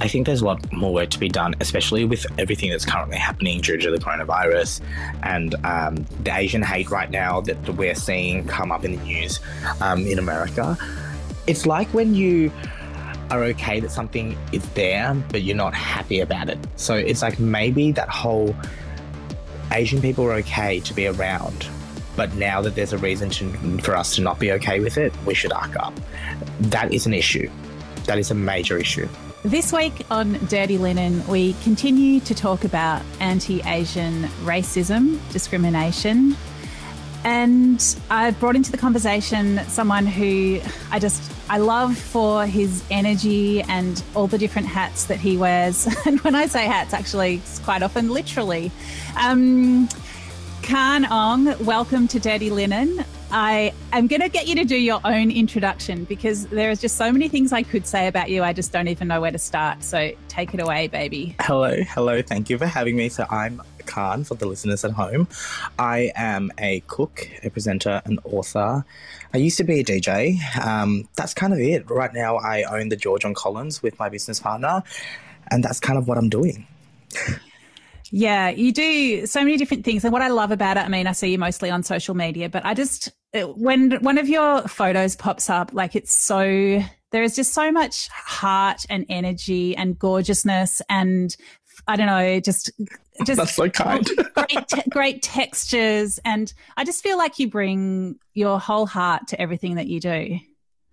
I think there's a lot more work to be done, especially with everything that's currently happening due to the coronavirus and um, the Asian hate right now that we're seeing come up in the news um, in America. It's like when you are okay that something is there, but you're not happy about it. So it's like maybe that whole Asian people are okay to be around, but now that there's a reason to, for us to not be okay with it, we should arc up. That is an issue. That is a major issue. This week on Dirty Linen, we continue to talk about anti Asian racism, discrimination. And I've brought into the conversation someone who I just I love for his energy and all the different hats that he wears. And when I say hats, actually, it's quite often literally. Um, Khan Ong, welcome to Dirty Linen. I am going to get you to do your own introduction because there is just so many things I could say about you. I just don't even know where to start. So take it away, baby. Hello, hello. Thank you for having me. So I'm Khan for the listeners at home. I am a cook, a presenter, an author. I used to be a DJ. Um, that's kind of it. Right now, I own the George on Collins with my business partner, and that's kind of what I'm doing. Yeah, you do so many different things. And what I love about it, I mean, I see you mostly on social media, but I just, when one of your photos pops up, like it's so, there is just so much heart and energy and gorgeousness and I don't know, just just That's so kind. great, te- great textures, and I just feel like you bring your whole heart to everything that you do.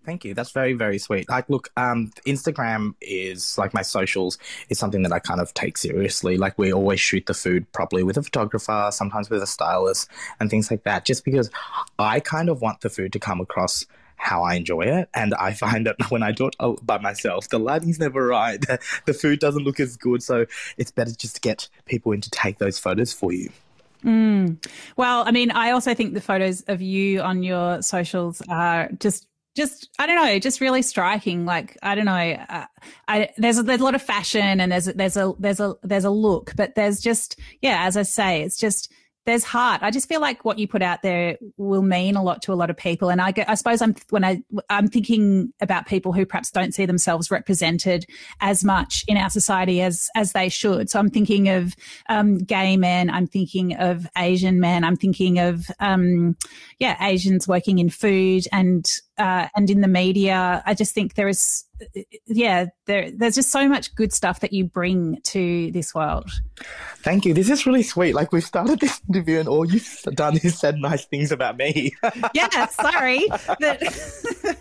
Thank you. That's very, very sweet. Like, look, um, Instagram is like my socials is something that I kind of take seriously. Like, we always shoot the food properly with a photographer, sometimes with a stylist, and things like that. Just because I kind of want the food to come across how I enjoy it. And I find that when I do it by myself, the lighting's never right. The food doesn't look as good. So it's better just to get people in to take those photos for you. Mm. Well, I mean, I also think the photos of you on your socials are just just I don't know, just really striking. Like I don't know, uh, I, there's a, there's a lot of fashion and there's a, there's a there's a there's a look, but there's just yeah, as I say, it's just there's heart. I just feel like what you put out there will mean a lot to a lot of people. And I, I suppose I'm when I I'm thinking about people who perhaps don't see themselves represented as much in our society as as they should. So I'm thinking of um, gay men. I'm thinking of Asian men. I'm thinking of um, yeah Asians working in food and uh, and in the media. I just think there is yeah, there, there's just so much good stuff that you bring to this world. Thank you. This is really sweet. Like we've started this interview and all you've done is said nice things about me. yeah, sorry. But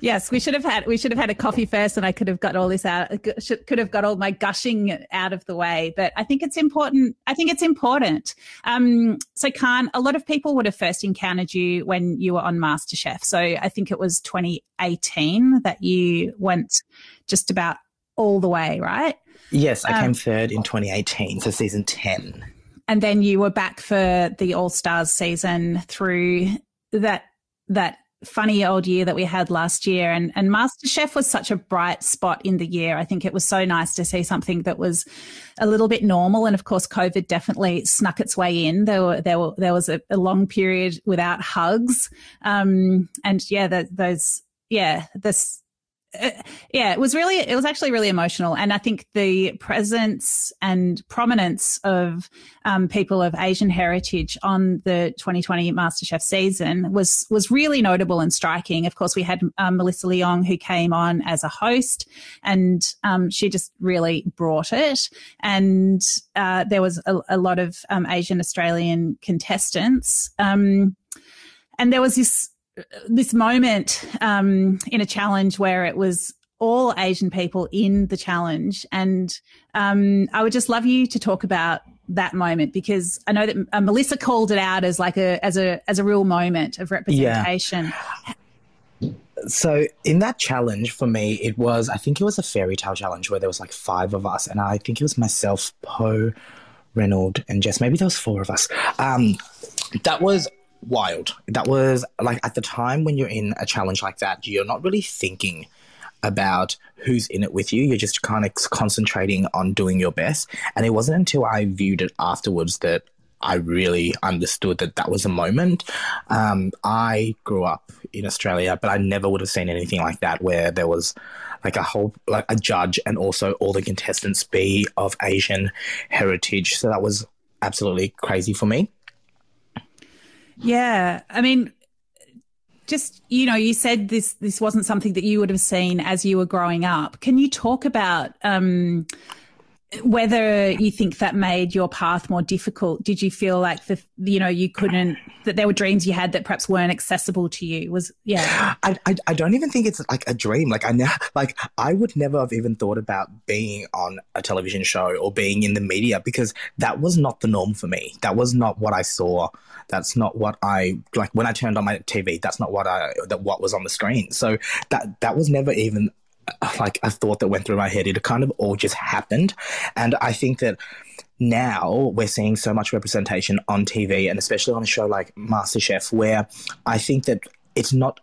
yes, we should have had we should have had a coffee first, and I could have got all this out. Could have got all my gushing out of the way. But I think it's important. I think it's important. Um, so, Khan, a lot of people would have first encountered you when you were on MasterChef. So I think it was 2018 that you went just about all the way, right? Yes, I um, came third in 2018, so season 10. And then you were back for the All Stars season through that that funny old year that we had last year and and MasterChef was such a bright spot in the year. I think it was so nice to see something that was a little bit normal and of course COVID definitely snuck its way in. There were there were there was a, a long period without hugs. Um and yeah, the, those yeah, this uh, yeah, it was really, it was actually really emotional. And I think the presence and prominence of um, people of Asian heritage on the 2020 MasterChef season was, was really notable and striking. Of course, we had um, Melissa Leong who came on as a host and um, she just really brought it. And uh, there was a, a lot of um, Asian Australian contestants. Um, and there was this this moment um, in a challenge where it was all Asian people in the challenge. And um, I would just love you to talk about that moment because I know that uh, Melissa called it out as like a as a as a real moment of representation. Yeah. So in that challenge for me, it was I think it was a fairy tale challenge where there was like five of us, and I think it was myself, Poh, Reynolds, and Jess. Maybe there was four of us. Um, that was wild. That was like at the time when you're in a challenge like that, you're not really thinking about who's in it with you. You're just kind of concentrating on doing your best. And it wasn't until I viewed it afterwards that I really understood that that was a moment. Um, I grew up in Australia, but I never would have seen anything like that where there was like a whole like a judge and also all the contestants be of Asian heritage. So that was absolutely crazy for me. Yeah, I mean, just you know, you said this this wasn't something that you would have seen as you were growing up. Can you talk about? Um, whether you think that made your path more difficult did you feel like the you know you couldn't that there were dreams you had that perhaps weren't accessible to you? Was yeah. I, I, I don't even think it's like a dream. Like i now like i would never have even thought about being on a television show or being in the media because that was not the norm for me. That was not what i saw. That's not what i like when i turned on my tv that's not what i that what was on the screen. So that that was never even like a thought that went through my head. It kind of all just happened. And I think that now we're seeing so much representation on TV and especially on a show like MasterChef, where I think that it's not,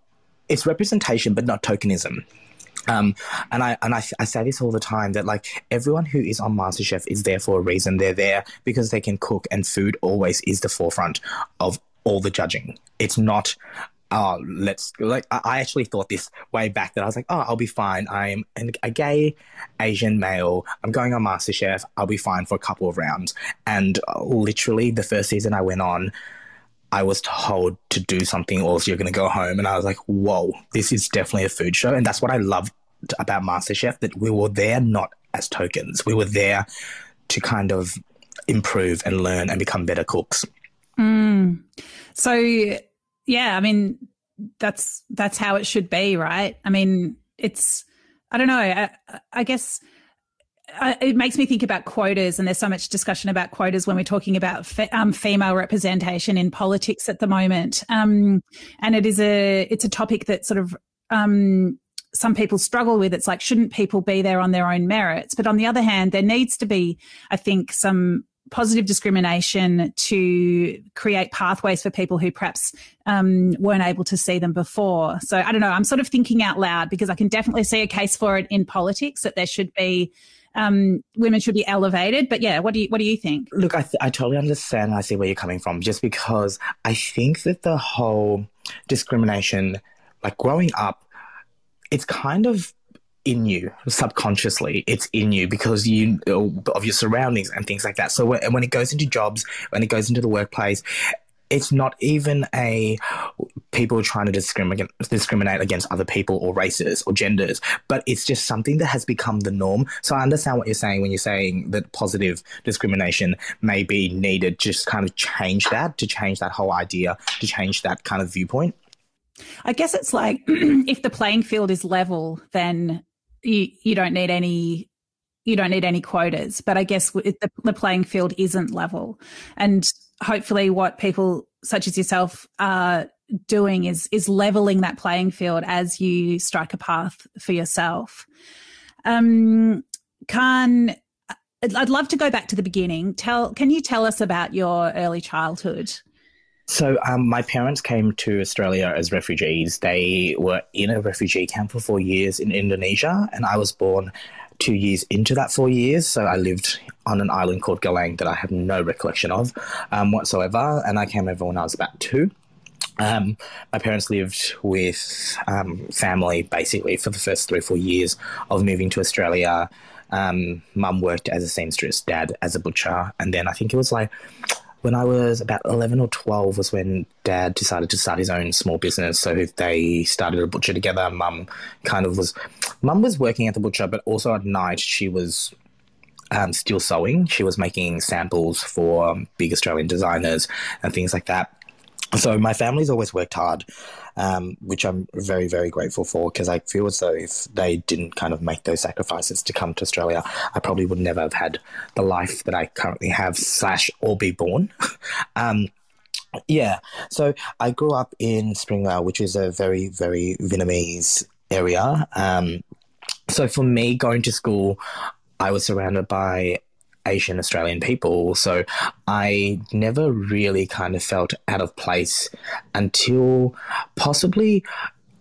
it's representation, but not tokenism. Um, and I and I, I say this all the time that like everyone who is on MasterChef is there for a reason. They're there because they can cook, and food always is the forefront of all the judging. It's not oh, let's like I actually thought this way back that I was like, oh, I'll be fine. I'm a gay Asian male. I'm going on MasterChef. I'll be fine for a couple of rounds. And uh, literally, the first season I went on, I was told to do something, or else you're going to go home. And I was like, whoa, this is definitely a food show. And that's what I loved about MasterChef that we were there not as tokens. We were there to kind of improve and learn and become better cooks. Mm. So yeah, I mean, that's that's how it should be, right? I mean, it's I don't know. I, I guess I, it makes me think about quotas, and there's so much discussion about quotas when we're talking about fe- um, female representation in politics at the moment. Um, and it is a it's a topic that sort of um, some people struggle with. It's like, shouldn't people be there on their own merits? But on the other hand, there needs to be, I think, some positive discrimination to create pathways for people who perhaps um, weren't able to see them before. So I don't know. I'm sort of thinking out loud because I can definitely see a case for it in politics that there should be um, women should be elevated. But yeah, what do you what do you think? Look, I, th- I totally understand. I see where you're coming from. Just because I think that the whole discrimination, like growing up, it's kind of in you subconsciously it's in you because you of your surroundings and things like that so when, when it goes into jobs when it goes into the workplace it's not even a people trying to discriminate discriminate against other people or races or genders, but it's just something that has become the norm. So I understand what you're saying when you're saying that positive discrimination may be needed, just kind of change that, to change that whole idea, to change that kind of viewpoint. I guess it's like if the playing field is level, then you you don't need any you don't need any quotas. But I guess the, the playing field isn't level, and hopefully, what people such as yourself are doing is is leveling that playing field as you strike a path for yourself. Um, Khan, I'd love to go back to the beginning. Tell, can you tell us about your early childhood? So, um, my parents came to Australia as refugees. They were in a refugee camp for four years in Indonesia, and I was born two years into that four years. So, I lived on an island called Galang that I have no recollection of um, whatsoever. And I came over when I was about two. Um, my parents lived with um, family basically for the first three or four years of moving to Australia. Um, mum worked as a seamstress, dad as a butcher, and then I think it was like when I was about 11 or 12 was when dad decided to start his own small business. So they started a butcher together. Mum kind of was, mum was working at the butcher, but also at night she was um, still sewing. She was making samples for big Australian designers and things like that. So my family's always worked hard, um, which I'm very, very grateful for because I feel as though if they didn't kind of make those sacrifices to come to Australia, I probably would never have had the life that I currently have slash or be born. um, yeah, so I grew up in Springvale, which is a very, very Vietnamese area. Um, so for me, going to school, I was surrounded by Asian Australian people. So I never really kind of felt out of place until possibly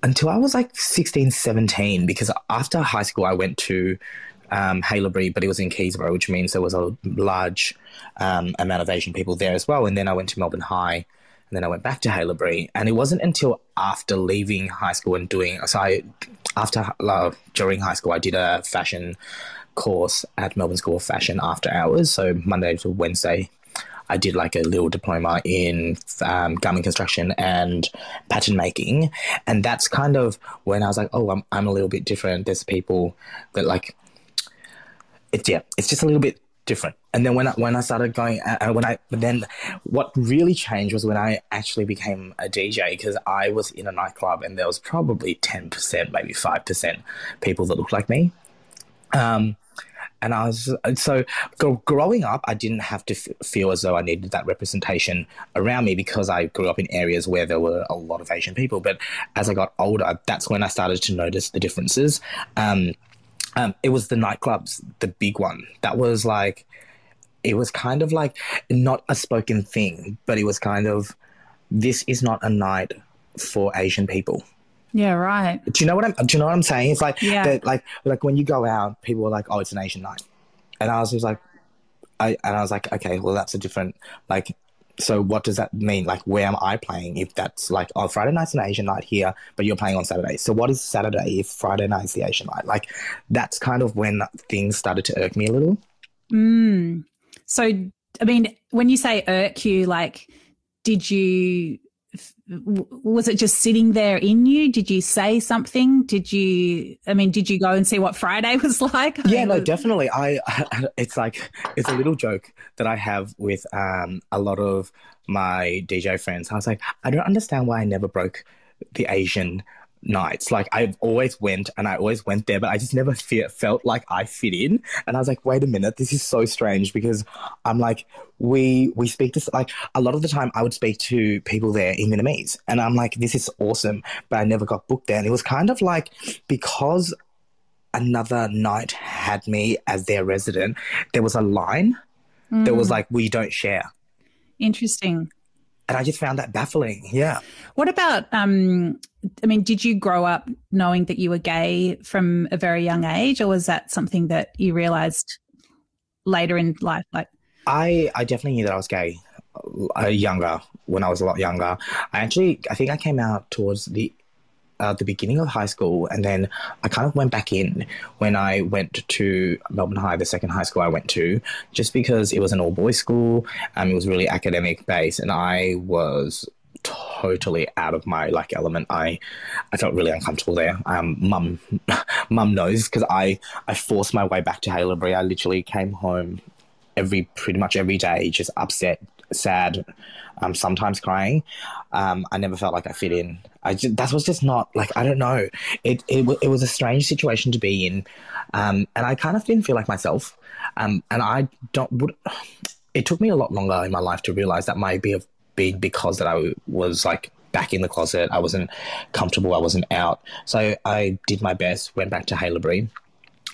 until I was like 16, 17, because after high school, I went to um, Haileybury, but it was in Keysborough, which means there was a large um, amount of Asian people there as well. And then I went to Melbourne High, and then I went back to Haileybury. And it wasn't until after leaving high school and doing so I after uh, during high school I did a fashion course at Melbourne School of Fashion after hours, so Monday to Wednesday. I did like a little diploma in um, garment construction and pattern making, and that's kind of when I was like, oh, I'm I'm a little bit different. There's people that like it's yeah, it's just a little bit different. And then when I, when I started going, uh, uh when I then what really changed was when I actually became a DJ because I was in a nightclub and there was probably ten percent, maybe five percent people that looked like me. Um, and I was so growing up, I didn't have to f- feel as though I needed that representation around me because I grew up in areas where there were a lot of Asian people. But as I got older, that's when I started to notice the differences. Um, um, it was the nightclubs, the big one. That was like, it was kind of like not a spoken thing, but it was kind of, this is not a night for Asian people. Yeah, right. Do you know what I'm? Do you know what I'm saying? It's like yeah. like like when you go out, people are like, "Oh, it's an Asian night," and I was just like, I and I was like, okay, well, that's a different like so what does that mean? Like, where am I playing if that's like, oh, Friday night's an Asian night here, but you're playing on Saturday. So what is Saturday if Friday night's the Asian night? Like, that's kind of when things started to irk me a little. Mm. So, I mean, when you say irk you, like, did you was it just sitting there in you? Did you say something? Did you, I mean, did you go and see what Friday was like? I yeah, mean, no, definitely. I, it's like, it's a little joke that I have with um, a lot of my DJ friends. I was like, I don't understand why I never broke the Asian nights. Like I've always went and I always went there, but I just never fe- felt like I fit in. And I was like, wait a minute, this is so strange because I'm like, we we speak to like a lot of the time I would speak to people there in Vietnamese, and I'm like, this is awesome, but I never got booked there. And it was kind of like because another night had me as their resident, there was a line. Mm. There was like, we don't share. Interesting and I just found that baffling. Yeah. What about, um, I mean, did you grow up knowing that you were gay from a very young age, or was that something that you realized later in life? Like, I, I definitely knew that I was gay uh, younger when I was a lot younger. I actually, I think I came out towards the uh, the beginning of high school, and then I kind of went back in when I went to Melbourne High, the second high school I went to, just because it was an all boys school. Um, it was really academic based, and I was totally out of my like element. I I felt really uncomfortable there. Um, mum, mum knows because I I forced my way back to Haileybury. I literally came home every pretty much every day, just upset, sad, um, sometimes crying. Um, I never felt like I fit in. I just, that was just not like I don't know. It it, it was a strange situation to be in, um, and I kind of didn't feel like myself. Um, and I don't would. It took me a lot longer in my life to realize that might be have been because that I was like back in the closet. I wasn't comfortable. I wasn't out. So I did my best. Went back to Haileybury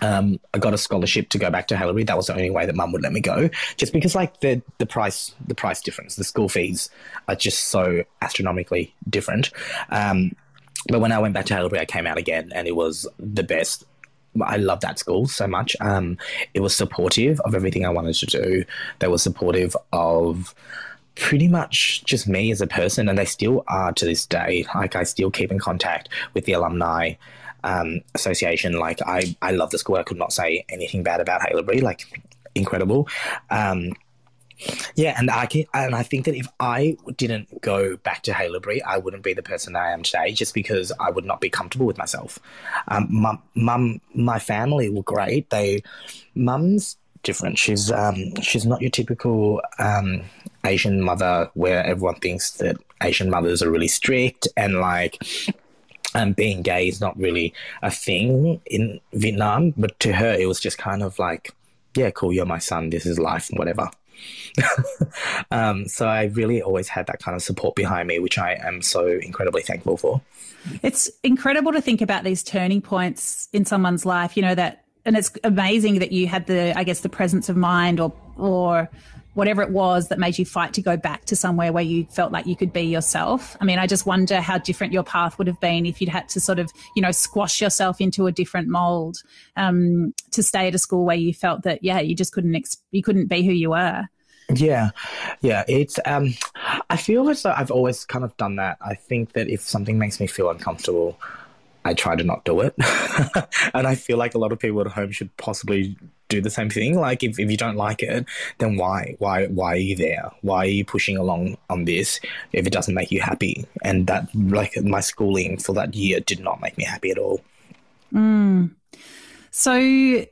um, I got a scholarship to go back to Haileybury. That was the only way that mum would let me go, just because like the the price the price difference, the school fees are just so astronomically different. Um, but when I went back to Haileybury, I came out again, and it was the best. I love that school so much. Um, it was supportive of everything I wanted to do. They were supportive of pretty much just me as a person, and they still are to this day. Like I still keep in contact with the alumni um, association. Like I, I love the school. I could not say anything bad about Haileybury. Like incredible. Um, yeah, and I can, and I think that if I didn't go back to Haileybury, I wouldn't be the person I am today, just because I would not be comfortable with myself. Um, mum, mum, my family were great. They, mum's different. She's um, she's not your typical um, Asian mother where everyone thinks that Asian mothers are really strict and like um, being gay is not really a thing in Vietnam, but to her, it was just kind of like, yeah, cool, you're my son, this is life, whatever. um, so I really always had that kind of support behind me, which I am so incredibly thankful for. It's incredible to think about these turning points in someone's life, you know, that, and it's amazing that you had the, I guess, the presence of mind or, or, whatever it was that made you fight to go back to somewhere where you felt like you could be yourself. I mean, I just wonder how different your path would have been if you'd had to sort of, you know, squash yourself into a different mold um, to stay at a school where you felt that, yeah, you just couldn't, you couldn't be who you were. Yeah, yeah. It's um, I feel as though I've always kind of done that. I think that if something makes me feel uncomfortable, I try to not do it. and I feel like a lot of people at home should possibly do the same thing. Like if, if you don't like it, then why? Why why are you there? Why are you pushing along on this if it doesn't make you happy? And that like my schooling for that year did not make me happy at all. Mm. So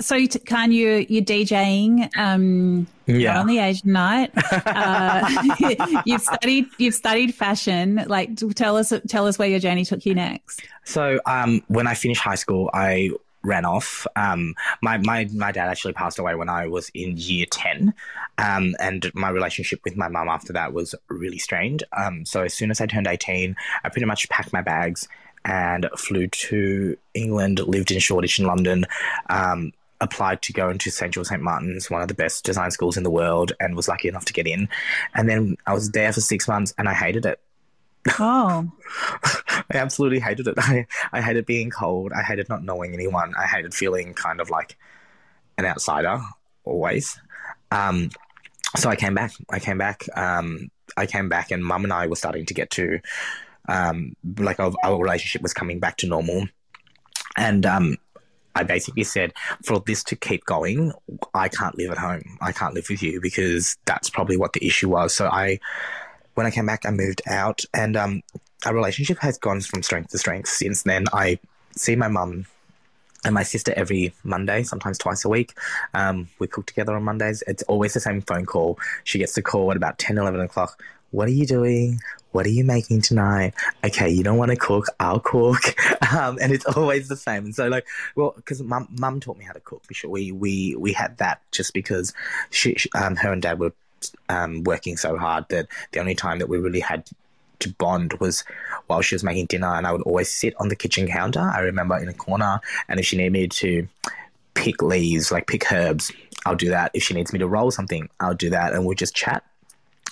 so can you you're DJing um yeah. on the Asian night. Uh, you've studied you've studied fashion. Like tell us tell us where your journey took you next. So um when I finished high school I ran off. Um, my, my, my dad actually passed away when I was in year 10. Um, and my relationship with my mum after that was really strained. Um, so as soon as I turned 18, I pretty much packed my bags and flew to England, lived in Shoreditch in London, um, applied to go into St. George St. Martin's, one of the best design schools in the world, and was lucky enough to get in. And then I was there for six months and I hated it. Oh. I absolutely hated it. I, I hated being cold. I hated not knowing anyone. I hated feeling kind of like an outsider always. Um, so I came back. I came back. Um, I came back, and Mum and I were starting to get to um, like our, our, relationship was coming back to normal. And um, I basically said, for this to keep going, I can't live at home. I can't live with you because that's probably what the issue was. So I, when I came back, I moved out, and um, our relationship has gone from strength to strength since then. I see my mum and my sister every Monday, sometimes twice a week. Um, we cook together on Mondays. It's always the same phone call. She gets the call at about 10, 11 o'clock. What are you doing? What are you making tonight? Okay, you don't want to cook, I'll cook. Um, and it's always the same. And so, like, well, because mum, mum taught me how to cook. We, we, we had that just because she, she um, her and dad were um, working so hard that the only time that we really had to bond was while she was making dinner, and I would always sit on the kitchen counter. I remember in a corner, and if she needed me to pick leaves, like pick herbs, I'll do that. If she needs me to roll something, I'll do that, and we'll just chat.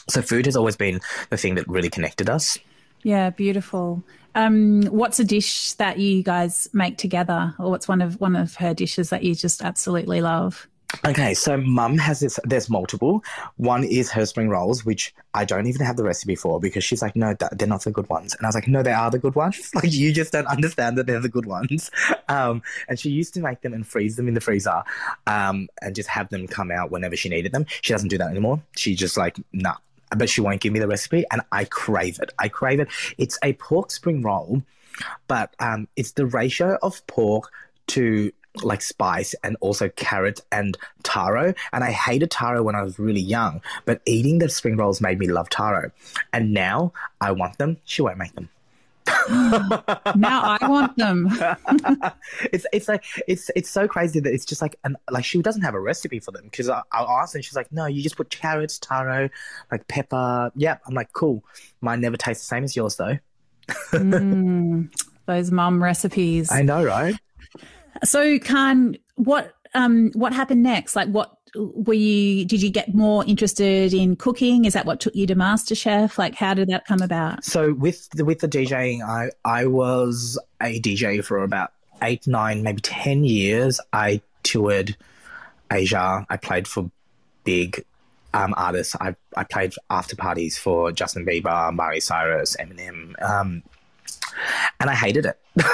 So food has always been the thing that really connected us. Yeah, beautiful. Um, what's a dish that you guys make together, or what's one of one of her dishes that you just absolutely love? Okay, so mum has this. There's multiple. One is her spring rolls, which I don't even have the recipe for because she's like, no, they're not the good ones. And I was like, no, they are the good ones. Like you just don't understand that they're the good ones. Um, and she used to make them and freeze them in the freezer, um, and just have them come out whenever she needed them. She doesn't do that anymore. She just like, nah. But she won't give me the recipe, and I crave it. I crave it. It's a pork spring roll, but um, it's the ratio of pork to like spice and also carrot and taro. And I hated taro when I was really young, but eating the spring rolls made me love taro. And now I want them. She won't make them. now I want them. it's it's like it's it's so crazy that it's just like and like she doesn't have a recipe for them because I, I'll ask and she's like, no, you just put carrots, taro, like pepper. Yep. I'm like, cool. Mine never tastes the same as yours though. mm, those mum recipes. I know, right? So, Khan, what um, what happened next? Like, what were you? Did you get more interested in cooking? Is that what took you to MasterChef? Like, how did that come about? So, with the, with the DJing, I I was a DJ for about eight, nine, maybe ten years. I toured Asia. I played for big um, artists. I I played after parties for Justin Bieber, Miley Cyrus, Eminem, um, and I hated it.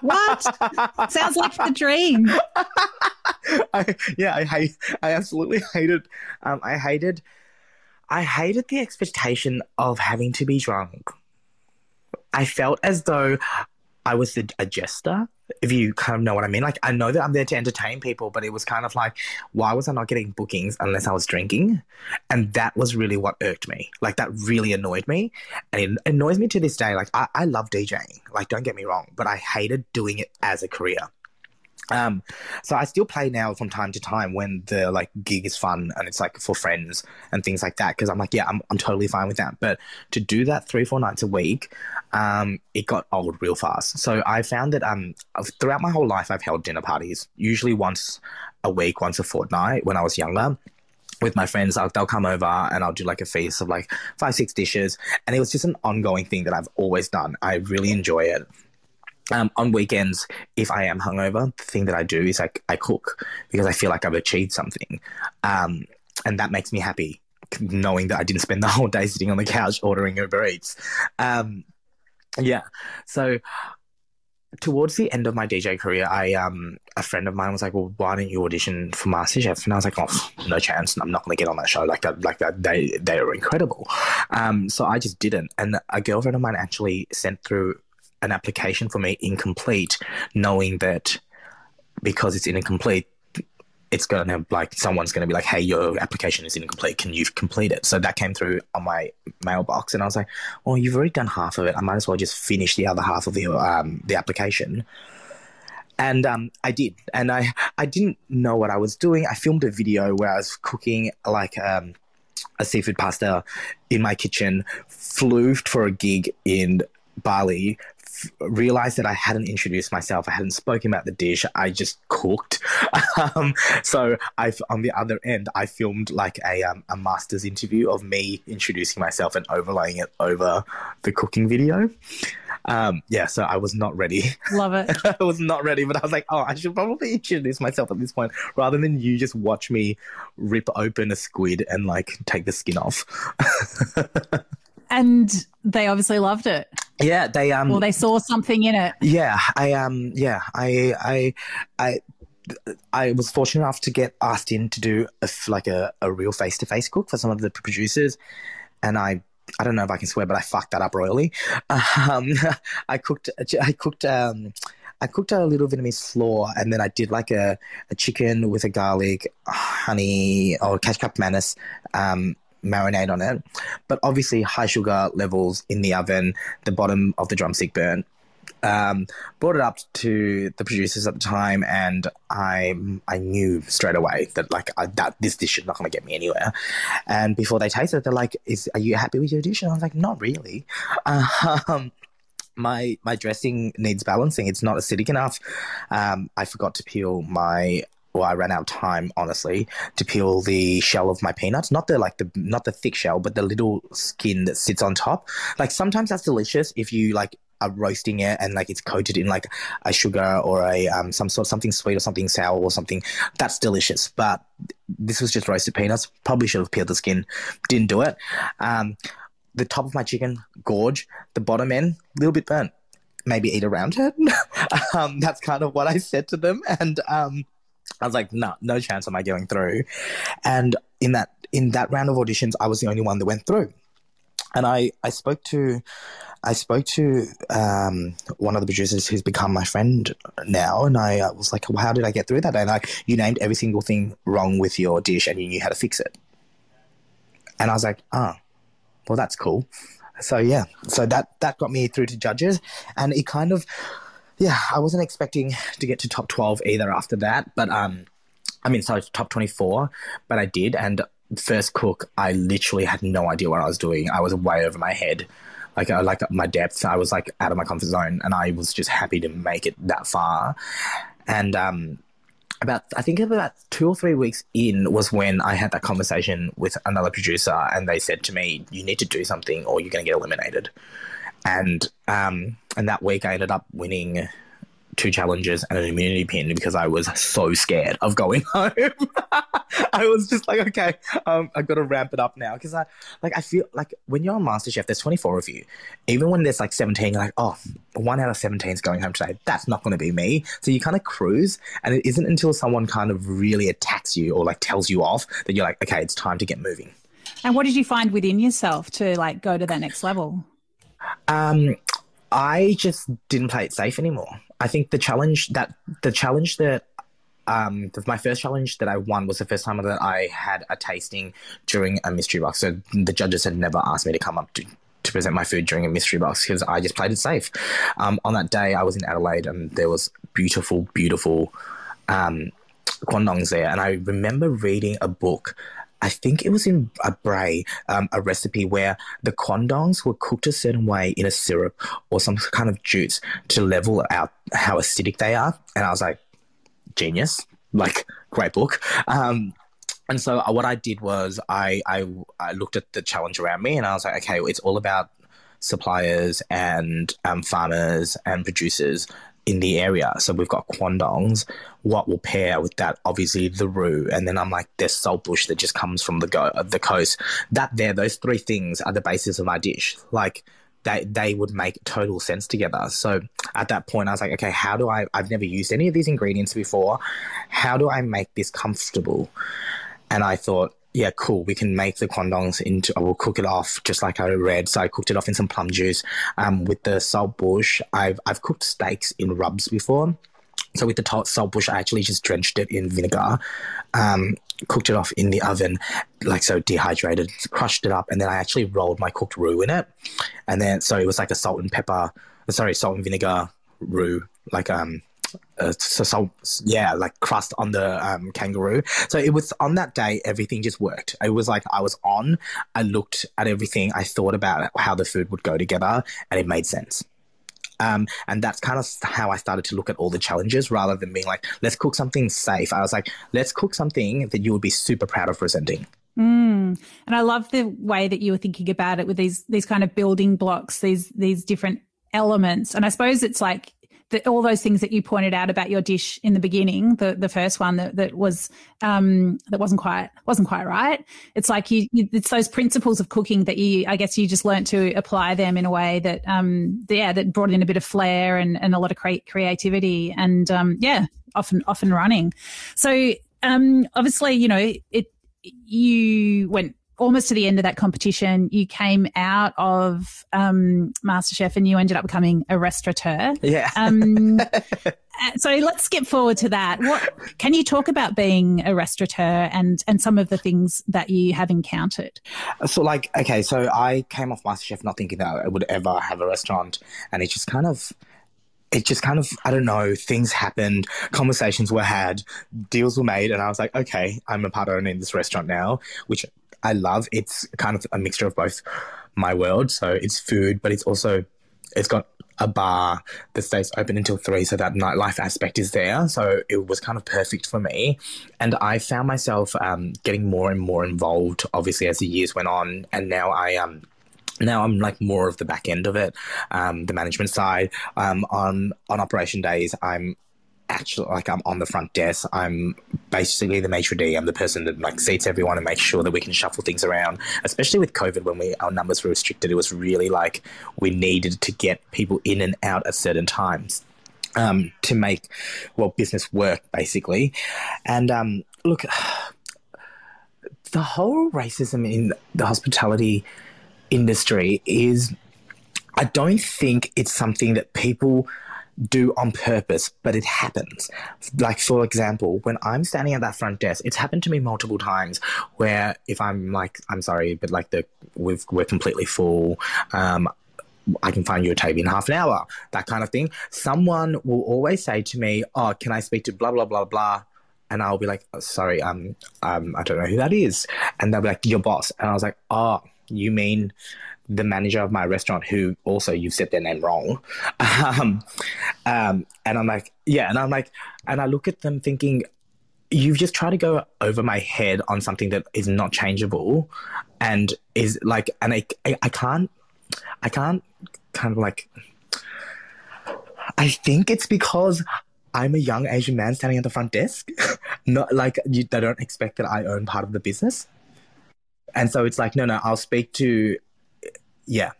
what? Sounds like the dream. I, yeah, I hate. I absolutely hated. Um, I hated. I hated the expectation of having to be drunk. I felt as though I was the, a jester, if you kind of know what I mean. Like, I know that I'm there to entertain people, but it was kind of like, why was I not getting bookings unless I was drinking? And that was really what irked me. Like, that really annoyed me. And it annoys me to this day. Like, I, I love DJing. Like, don't get me wrong, but I hated doing it as a career. Um, so I still play now from time to time when the like gig is fun and it's like for friends and things like that. Cause I'm like, yeah, I'm, I'm totally fine with that. But to do that three, four nights a week, um, it got old real fast. So I found that, um, throughout my whole life, I've held dinner parties, usually once a week, once a fortnight when I was younger with my friends, I'll, they'll come over and I'll do like a feast of like five, six dishes. And it was just an ongoing thing that I've always done. I really enjoy it. Um, on weekends, if I am hungover, the thing that I do is like I cook because I feel like I've achieved something. Um, and that makes me happy knowing that I didn't spend the whole day sitting on the couch ordering Uber Eats. Um, yeah. So towards the end of my DJ career, I um a friend of mine was like, "Well, why don't you audition for MasterChef?" And I was like, "Oh, no chance! I'm not going to get on that show like that. Like that, they they are incredible." Um, so I just didn't. And a girlfriend of mine actually sent through an application for me incomplete, knowing that because it's incomplete, it's to like someone's to be like, "Hey, your application is incomplete. Can you complete it?" So that came through on my mailbox, and I was like, "Oh, you've already done half of it. I might as well just finish the other half of the um, the application." And um, I did, and I I didn't know what I was doing. I filmed a video where I was cooking like um, a seafood pasta in my kitchen. Flew for a gig in Bali, realized that I hadn't introduced myself. I hadn't spoken about the dish. I just cooked. Um, so I've on the other end, I filmed like a um, a master's interview of me introducing myself and overlaying it over the cooking video. Um, yeah, so I was not ready. Love it. I was not ready, but I was like, oh, I should probably introduce myself at this point rather than you just watch me rip open a squid and like take the skin off. and they obviously loved it. Yeah, they um. Well, they saw something in it. Yeah, I um. Yeah, I I I. I was fortunate enough to get asked in to do a, like a, a real face to face cook for some of the producers, and I I don't know if I can swear, but I fucked that up royally. Um, I cooked I cooked um, I cooked a little Vietnamese slaw, and then I did like a, a chicken with a garlic, honey, or kecap manis, um, marinade on it. But obviously, high sugar levels in the oven, the bottom of the drumstick burnt. Um, brought it up to the producers at the time, and I I knew straight away that like I, that this dish is not going to get me anywhere. And before they taste it, they're like, "Is are you happy with your dish?" And I was like, "Not really." Um, my my dressing needs balancing. It's not acidic enough. Um, I forgot to peel my well, I ran out of time, honestly, to peel the shell of my peanuts. Not the like the not the thick shell, but the little skin that sits on top. Like sometimes that's delicious if you like are roasting it and like it's coated in like a sugar or a um, some sort something sweet or something sour or something. That's delicious. But this was just roasted peanuts. Probably should have peeled the skin. Didn't do it. Um, the top of my chicken, gorge. The bottom end, a little bit burnt. Maybe eat around it. um, that's kind of what I said to them. And um, I was like, no, no chance am I going through. And in that in that round of auditions, I was the only one that went through. And I, I spoke to I spoke to um, one of the producers who's become my friend now, and I uh, was like, well, "How did I get through that?" And like, you named every single thing wrong with your dish, and you knew how to fix it. And I was like, "Ah, oh, well, that's cool." So yeah, so that that got me through to judges, and it kind of yeah, I wasn't expecting to get to top 12 either after that, but um, I mean, sorry, top 24, but I did. And first cook, I literally had no idea what I was doing. I was way over my head. Like, I like my depth. I was like out of my comfort zone, and I was just happy to make it that far. And um, about I think about two or three weeks in was when I had that conversation with another producer, and they said to me, "You need to do something, or you're going to get eliminated." And um, and that week I ended up winning two challenges and an immunity pin because I was so scared of going home. I was just like, okay, um, I've got to ramp it up now because I like I feel like when you're on MasterChef, there's 24 of you. Even when there's like 17, you're like, oh, one out of 17 is going home today. That's not going to be me. So you kind of cruise, and it isn't until someone kind of really attacks you or like tells you off that you're like, okay, it's time to get moving. And what did you find within yourself to like go to that next level? Um, I just didn't play it safe anymore. I think the challenge that the challenge that um, my first challenge that I won was the first time that I had a tasting during a mystery box. So the judges had never asked me to come up to, to present my food during a mystery box because I just played it safe. Um, on that day, I was in Adelaide and there was beautiful, beautiful um, quandongs there. And I remember reading a book I think it was in a braai, um, a recipe where the quandongs were cooked a certain way in a syrup or some kind of juice to level out how acidic they are. And I was like, genius, like great book. Um, and so uh, what I did was I, I I looked at the challenge around me and I was like, okay, it's all about suppliers and um, farmers and producers in the area. So we've got quandongs. What will pair with that? Obviously the roo, and then I'm like, there's saltbush that just comes from the go the coast. That there, those three things are the basis of my dish. Like they they would make total sense together. So at that point, I was like, okay, how do I? I've never used any of these ingredients before. How do I make this comfortable? And I thought, yeah, cool. We can make the quandongs into. I will cook it off just like I read. So I cooked it off in some plum juice. Um, with the saltbush, I've I've cooked steaks in rubs before. So with the salt bush, I actually just drenched it in vinegar, um, cooked it off in the oven, like so dehydrated, crushed it up, and then I actually rolled my cooked roo in it, and then so it was like a salt and pepper, sorry, salt and vinegar roo, like um uh, so, so, yeah, like crust on the um, kangaroo. So it was on that day, everything just worked. It was like I was on, I looked at everything, I thought about how the food would go together, and it made sense. Um, and that's kind of how I started to look at all the challenges rather than being like, let's cook something safe. I was like, let's cook something that you would be super proud of presenting. Mm. And I love the way that you were thinking about it with these these kind of building blocks, these these different elements. And I suppose it's like the, all those things that you pointed out about your dish in the beginning, the the first one that that was um, that wasn't quite wasn't quite right. It's like you, you, it's those principles of cooking that you I guess you just learned to apply them in a way that um yeah that brought in a bit of flair and and a lot of cre- creativity and um yeah often often running. So um obviously you know it you went almost to the end of that competition, you came out of um, MasterChef and you ended up becoming a restaurateur. Yeah. Um, so let's skip forward to that. What can you talk about being a restaurateur and and some of the things that you have encountered? So, like, okay, so I came off MasterChef not thinking that I would ever have a restaurant, and it just kind of it just kind of, I don't know, things happened, conversations were had, deals were made, and I was like, okay, I'm a part owner in this restaurant now, which I love. It's kind of a mixture of both my world. So it's food, but it's also it's got a bar that stays open until three, so that nightlife aspect is there. So it was kind of perfect for me, and I found myself um, getting more and more involved. Obviously, as the years went on, and now I um now I'm like more of the back end of it, um, the management side. Um, on on operation days, I'm actually like I'm on the front desk. I'm basically the maitre d. I'm the person that like seats everyone and makes sure that we can shuffle things around. Especially with COVID, when we our numbers were restricted, it was really like we needed to get people in and out at certain times um, to make well business work, basically. And um, look, the whole racism in the hospitality industry is. I don't think it's something that people do on purpose, but it happens. Like, for example, when I'm standing at that front desk, it's happened to me multiple times where if I'm like, I'm sorry, but like the we've, we're completely full, um, I can find you a table in half an hour, that kind of thing. Someone will always say to me, Oh, can I speak to blah, blah, blah, blah? And I'll be like, Sorry, um, um, I don't know who that is. And they'll be like, Your boss. And I was like, Oh, you mean the manager of my restaurant who also you've said their name wrong. Um, um, and I'm like, yeah, and I'm like, and I look at them thinking, you've just tried to go over my head on something that is not changeable and is like, and I, I, I can't, I can't kind of like, I think it's because I'm a young Asian man standing at the front desk. Not like you, they don't expect that I own part of the business. And so it's like, no, no, I'll speak to yeah,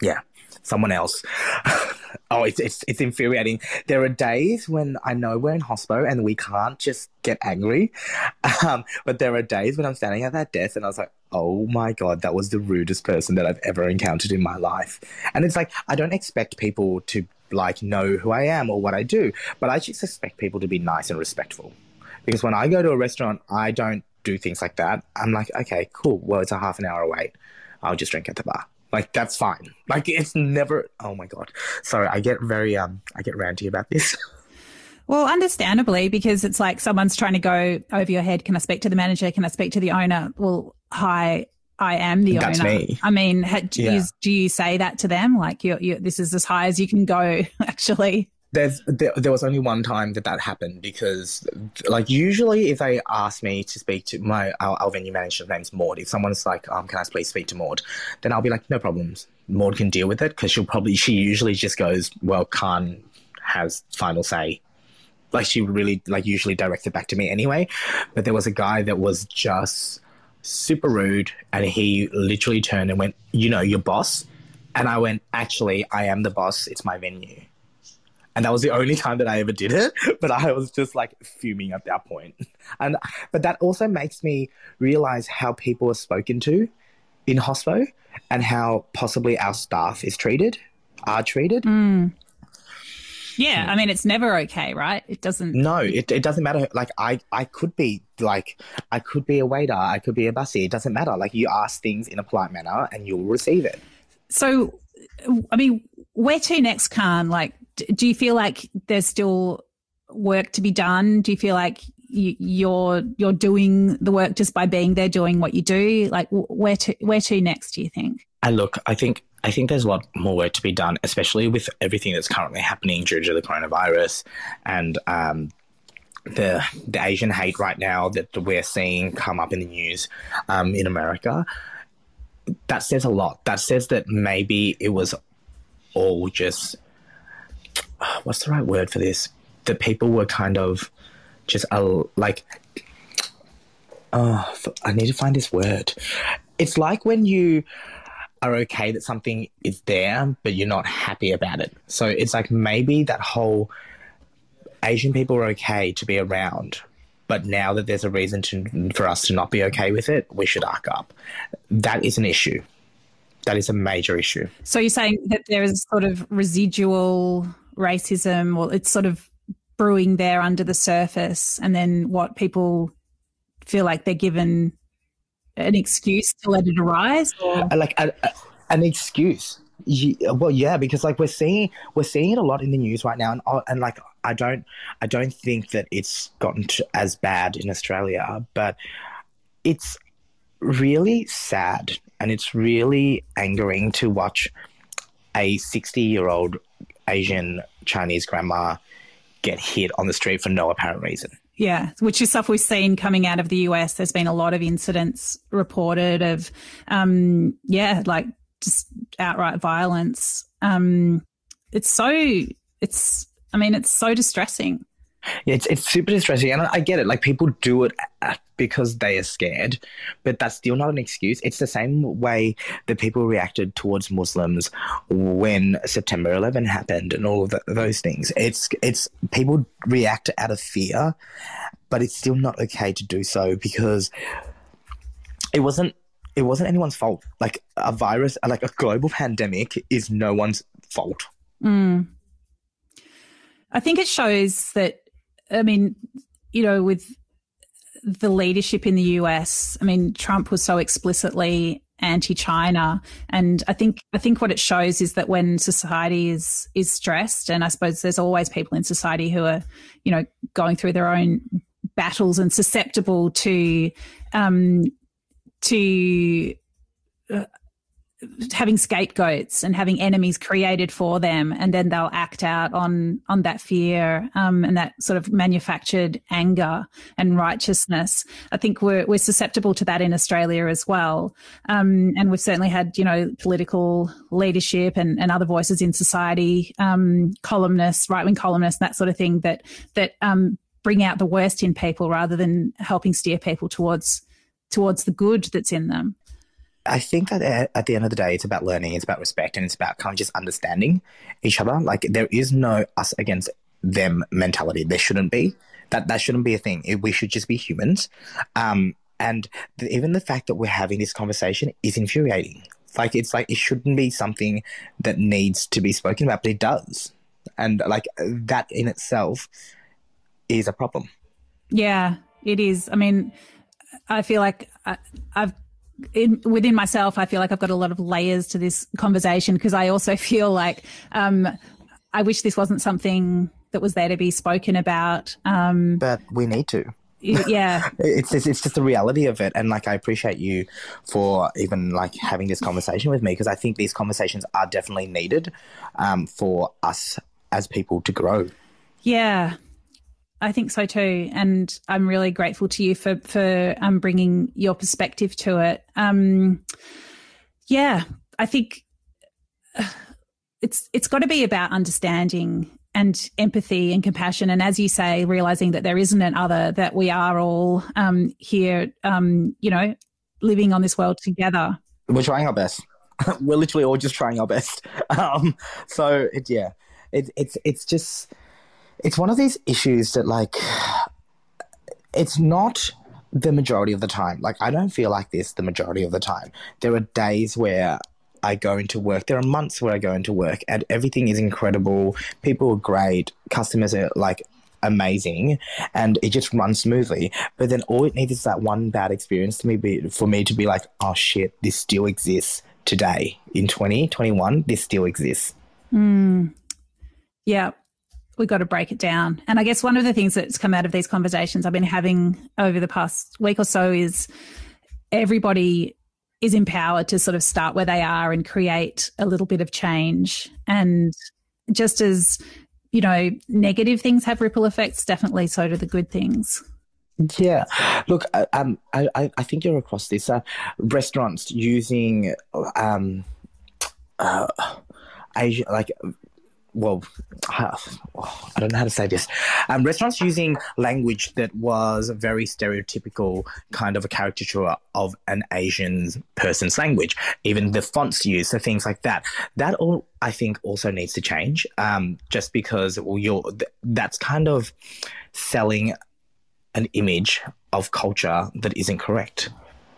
yeah, someone else. oh, it's, it's it's infuriating. There are days when I know we're in hospo and we can't just get angry, um, but there are days when I'm standing at that desk and I was like, oh my god, that was the rudest person that I've ever encountered in my life. And it's like I don't expect people to like know who I am or what I do, but I just expect people to be nice and respectful. Because when I go to a restaurant, I don't do things like that. I'm like, okay, cool. Well, it's a half an hour away. I'll just drink at the bar. Like that's fine. Like it's never. Oh my god. Sorry, I get very um. I get ranty about this. Well, understandably, because it's like someone's trying to go over your head. Can I speak to the manager? Can I speak to the owner? Well, hi, I am the That's owner. Me. I mean, do, yeah. you, do you say that to them? Like, you, you, this is as high as you can go, actually. There's there, there was only one time that that happened because like usually if they ask me to speak to my our, our venue manager's name's Maud. If someone's like um can I please speak to Maud? Then I'll be like no problems. Maud can deal with it because she'll probably she usually just goes well Khan has final say. Like she really like usually directs it back to me anyway. But there was a guy that was just super rude and he literally turned and went you know your boss. And I went actually I am the boss. It's my venue and that was the only time that I ever did it. But I was just like fuming at that point. And but that also makes me realize how people are spoken to in hospo and how possibly our staff is treated, are treated. Mm. Yeah, I mean it's never okay, right? It doesn't. No, it, it doesn't matter. Like I, I could be like I could be a waiter, I could be a bussy. It doesn't matter. Like you ask things in a polite manner and you'll receive it. So, I mean, where to next, Khan? Like, do you feel like there's still work to be done? Do you feel like you, you're you're doing the work just by being there, doing what you do? Like where to where to next? Do you think? And look, I think I think there's a lot more work to be done, especially with everything that's currently happening due to the coronavirus and um, the the Asian hate right now that we're seeing come up in the news um, in America. That says a lot. That says that maybe it was all just what's the right word for this? That people were kind of just uh, like, oh, I need to find this word. It's like when you are okay that something is there, but you're not happy about it. So it's like maybe that whole Asian people are okay to be around, but now that there's a reason to, for us to not be okay with it, we should arc up. That is an issue. That is a major issue. So you're saying that there is sort of residual racism or it's sort of brewing there under the surface and then what people feel like they're given an excuse to let it arise or? Uh, like a, a, an excuse well yeah because like we're seeing we're seeing it a lot in the news right now and uh, and like i don't i don't think that it's gotten as bad in australia but it's really sad and it's really angering to watch a 60 year old Asian Chinese grandma get hit on the street for no apparent reason. Yeah, which is stuff we've seen coming out of the US. There's been a lot of incidents reported of, um, yeah, like just outright violence. Um, it's so, it's, I mean, it's so distressing. It's it's super distressing, and I get it. Like people do it because they are scared, but that's still not an excuse. It's the same way that people reacted towards Muslims when September 11 happened and all of the, those things. It's it's people react out of fear, but it's still not okay to do so because it wasn't it wasn't anyone's fault. Like a virus, like a global pandemic, is no one's fault. Mm. I think it shows that I mean, you know, with the leadership in the US, I mean, Trump was so explicitly anti-China, and I think I think what it shows is that when society is is stressed, and I suppose there's always people in society who are, you know, going through their own battles and susceptible to um, to uh, having scapegoats and having enemies created for them, and then they'll act out on on that fear um, and that sort of manufactured anger and righteousness. I think we're we're susceptible to that in Australia as well, um, and we've certainly had you know political leadership and, and other voices in society, um, columnists, right wing columnists, and that sort of thing that that um, bring out the worst in people rather than helping steer people towards towards the good that's in them. I think that at the end of the day, it's about learning, it's about respect, and it's about kind of just understanding each other. Like there is no us against them mentality. There shouldn't be that. That shouldn't be a thing. We should just be humans. Um, and even the fact that we're having this conversation is infuriating. Like it's like it shouldn't be something that needs to be spoken about, but it does, and like that in itself is a problem. Yeah, it is. I mean, I feel like I, I've in, within myself, I feel like I've got a lot of layers to this conversation because I also feel like um, I wish this wasn't something that was there to be spoken about. Um, but we need to. Yeah, it's, it's, it's just the reality of it, and like I appreciate you for even like having this conversation with me because I think these conversations are definitely needed um, for us as people to grow. Yeah, I think so too, and I'm really grateful to you for for um, bringing your perspective to it. Um, yeah, I think it's it's got to be about understanding and empathy and compassion, and as you say, realizing that there isn't an other, that we are all um, here, um, you know, living on this world together. We're trying our best. We're literally all just trying our best. Um, so it, yeah, it, it's it's just it's one of these issues that like it's not the majority of the time. Like I don't feel like this the majority of the time. There are days where I go into work. There are months where I go into work and everything is incredible. People are great. Customers are like amazing and it just runs smoothly. But then all it needs is that one bad experience to me be, for me to be like, oh shit, this still exists today in 2021. This still exists. Mm. Yeah. We got to break it down. And I guess one of the things that's come out of these conversations I've been having over the past week or so is everybody is empowered to sort of start where they are and create a little bit of change. And just as, you know, negative things have ripple effects, definitely so do the good things. Yeah, look, um, I, I think you're across this. Uh, restaurants using um, uh, Asia, like well, I don't know how to say this. Um, restaurants using language that was very stereotypical, kind of a caricature of an Asian person's language. Even the fonts used, so things like that. That all I think also needs to change. Um, just because you're that's kind of selling an image of culture that isn't correct.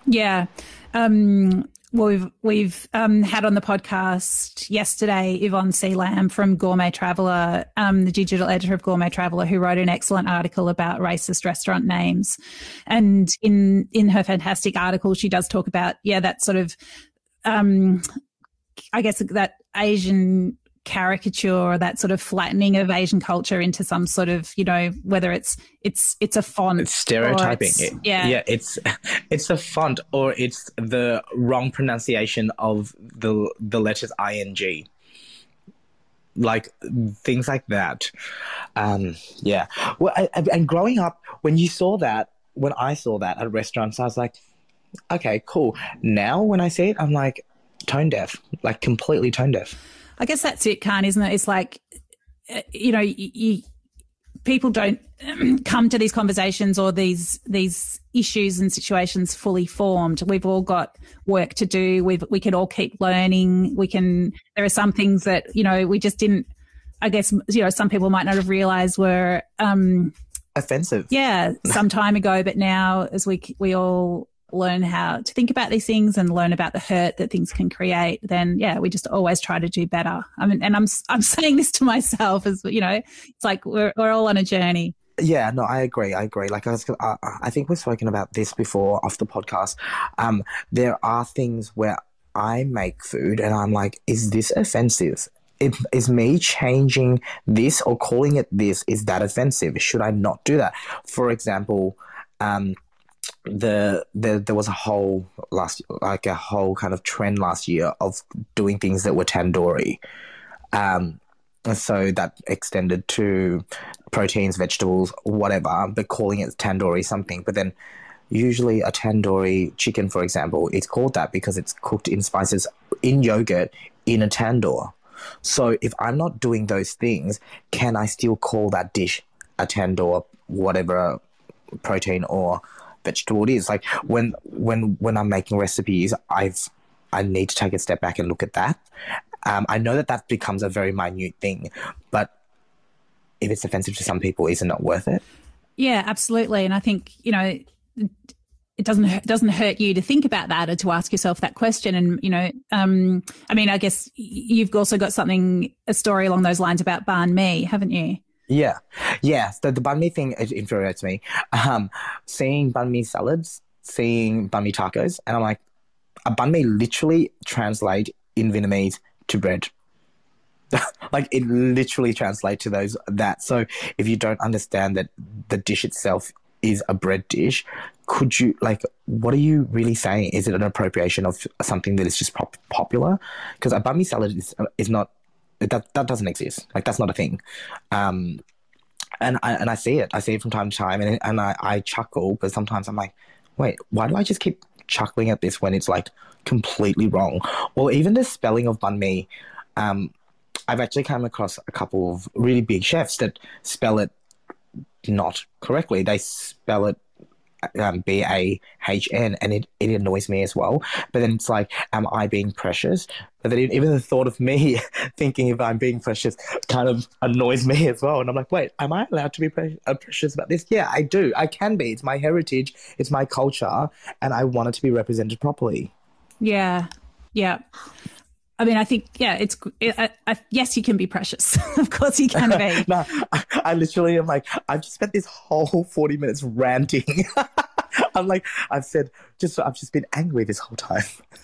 Yeah. Um, well, we've we've um, had on the podcast yesterday Yvonne C. Lam from Gourmet Traveller, um, the digital editor of Gourmet Traveller, who wrote an excellent article about racist restaurant names. And in in her fantastic article, she does talk about yeah that sort of, um, I guess that Asian caricature or that sort of flattening of Asian culture into some sort of, you know, whether it's it's it's a font, it's stereotyping. It's, it, yeah, yeah, it's it's a font or it's the wrong pronunciation of the the letters ing. Like things like that. Um, yeah. Well, I, I, and growing up, when you saw that, when I saw that at restaurants, I was like, okay, cool. Now when I see it, I'm like tone deaf, like completely tone deaf. I guess that's it, Khanh, isn't it? It's like, uh, you know, you, you, people don't come to these conversations or these these issues and situations fully formed. We've all got work to do. We we can all keep learning. We can. There are some things that you know we just didn't. I guess you know some people might not have realised were um, offensive. Yeah, some time ago, but now as we we all learn how to think about these things and learn about the hurt that things can create, then yeah, we just always try to do better. I mean, and I'm I'm saying this to myself as you know, it's like we're we're all on a journey. Yeah, no, I agree. I agree. Like I was, I, I think we've spoken about this before off the podcast. Um, there are things where I make food and I'm like, is this offensive? It, is me changing this or calling it this is that offensive? Should I not do that? For example, um, the, the there was a whole last like a whole kind of trend last year of doing things that were tandoori. Um, so that extended to proteins, vegetables, whatever, but calling it tandoori something. But then usually a tandoori chicken, for example, it's called that because it's cooked in spices in yogurt in a tandoor. So if I'm not doing those things, can I still call that dish a tandoor, whatever protein or vegetable is. Like when when when I'm making recipes, I've I need to take a step back and look at that. Um, I know that that becomes a very minute thing, but if it's offensive to some people, is it not worth it? Yeah, absolutely. And I think you know it doesn't it doesn't hurt you to think about that or to ask yourself that question. And you know, um, I mean, I guess you've also got something a story along those lines about banh mi, haven't you? Yeah, yeah. The, the banh mi thing infuriates me. Um, seeing banh mi salads, seeing banh mi tacos, and I'm like, a banh mi literally translate in Vietnamese to bread. like it literally translates to those that. So if you don't understand that the dish itself is a bread dish, could you like what are you really saying? Is it an appropriation of something that is just pop- popular? Because a banh salad is is not that that doesn't exist. Like that's not a thing. Um, and I and I see it. I see it from time to time, and and I, I chuckle, but sometimes I'm like, wait, why do I just keep chuckling at this when it's like completely wrong? Or even the spelling of banh mi. Um, I've actually come across a couple of really big chefs that spell it not correctly. They spell it um, B A H N, and it, it annoys me as well. But then it's like, am I being precious? But then even the thought of me thinking if I'm being precious kind of annoys me as well. And I'm like, wait, am I allowed to be pre- uh, precious about this? Yeah, I do. I can be. It's my heritage, it's my culture, and I want it to be represented properly. Yeah, yeah. I mean, I think, yeah, it's, it, I, I, yes, you can be precious. of course you can be. no, I, I, literally am like, I've just spent this whole 40 minutes ranting. I'm like, I've said, just, I've just been angry this whole time.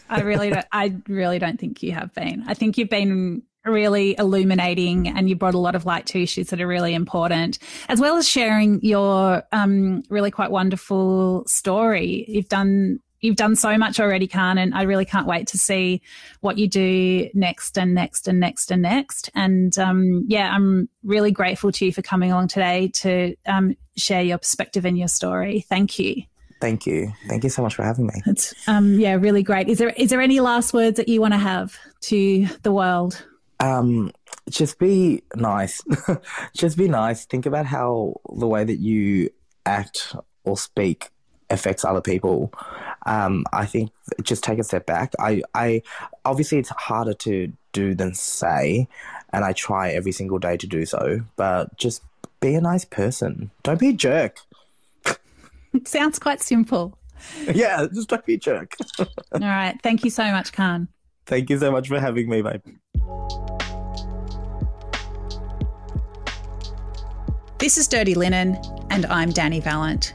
I really don't, I really don't think you have been. I think you've been really illuminating and you brought a lot of light to issues that are really important, as well as sharing your um, really quite wonderful story. You've done you've done so much already, Khanh, and I really can't wait to see what you do next and next and next and next. And um, yeah, I'm really grateful to you for coming along today to um, share your perspective and your story. Thank you. Thank you. Thank you so much for having me. It's um, yeah, really great. Is there is there any last words that you want to have to the world? Um, just be nice. just be nice. Think about how the way that you act or speak affects other people. Um, I think just take a step back. I, I obviously it's harder to do than say, and I try every single day to do so. But just be a nice person. Don't be a jerk. It sounds quite simple. Yeah, just don't be a jerk. All right. Thank you so much, Khanh. Thank you so much for having me, babe. This is Dirty Linen, and I'm Dani Valent.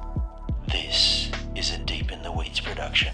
This is a Deep in the Weeds production.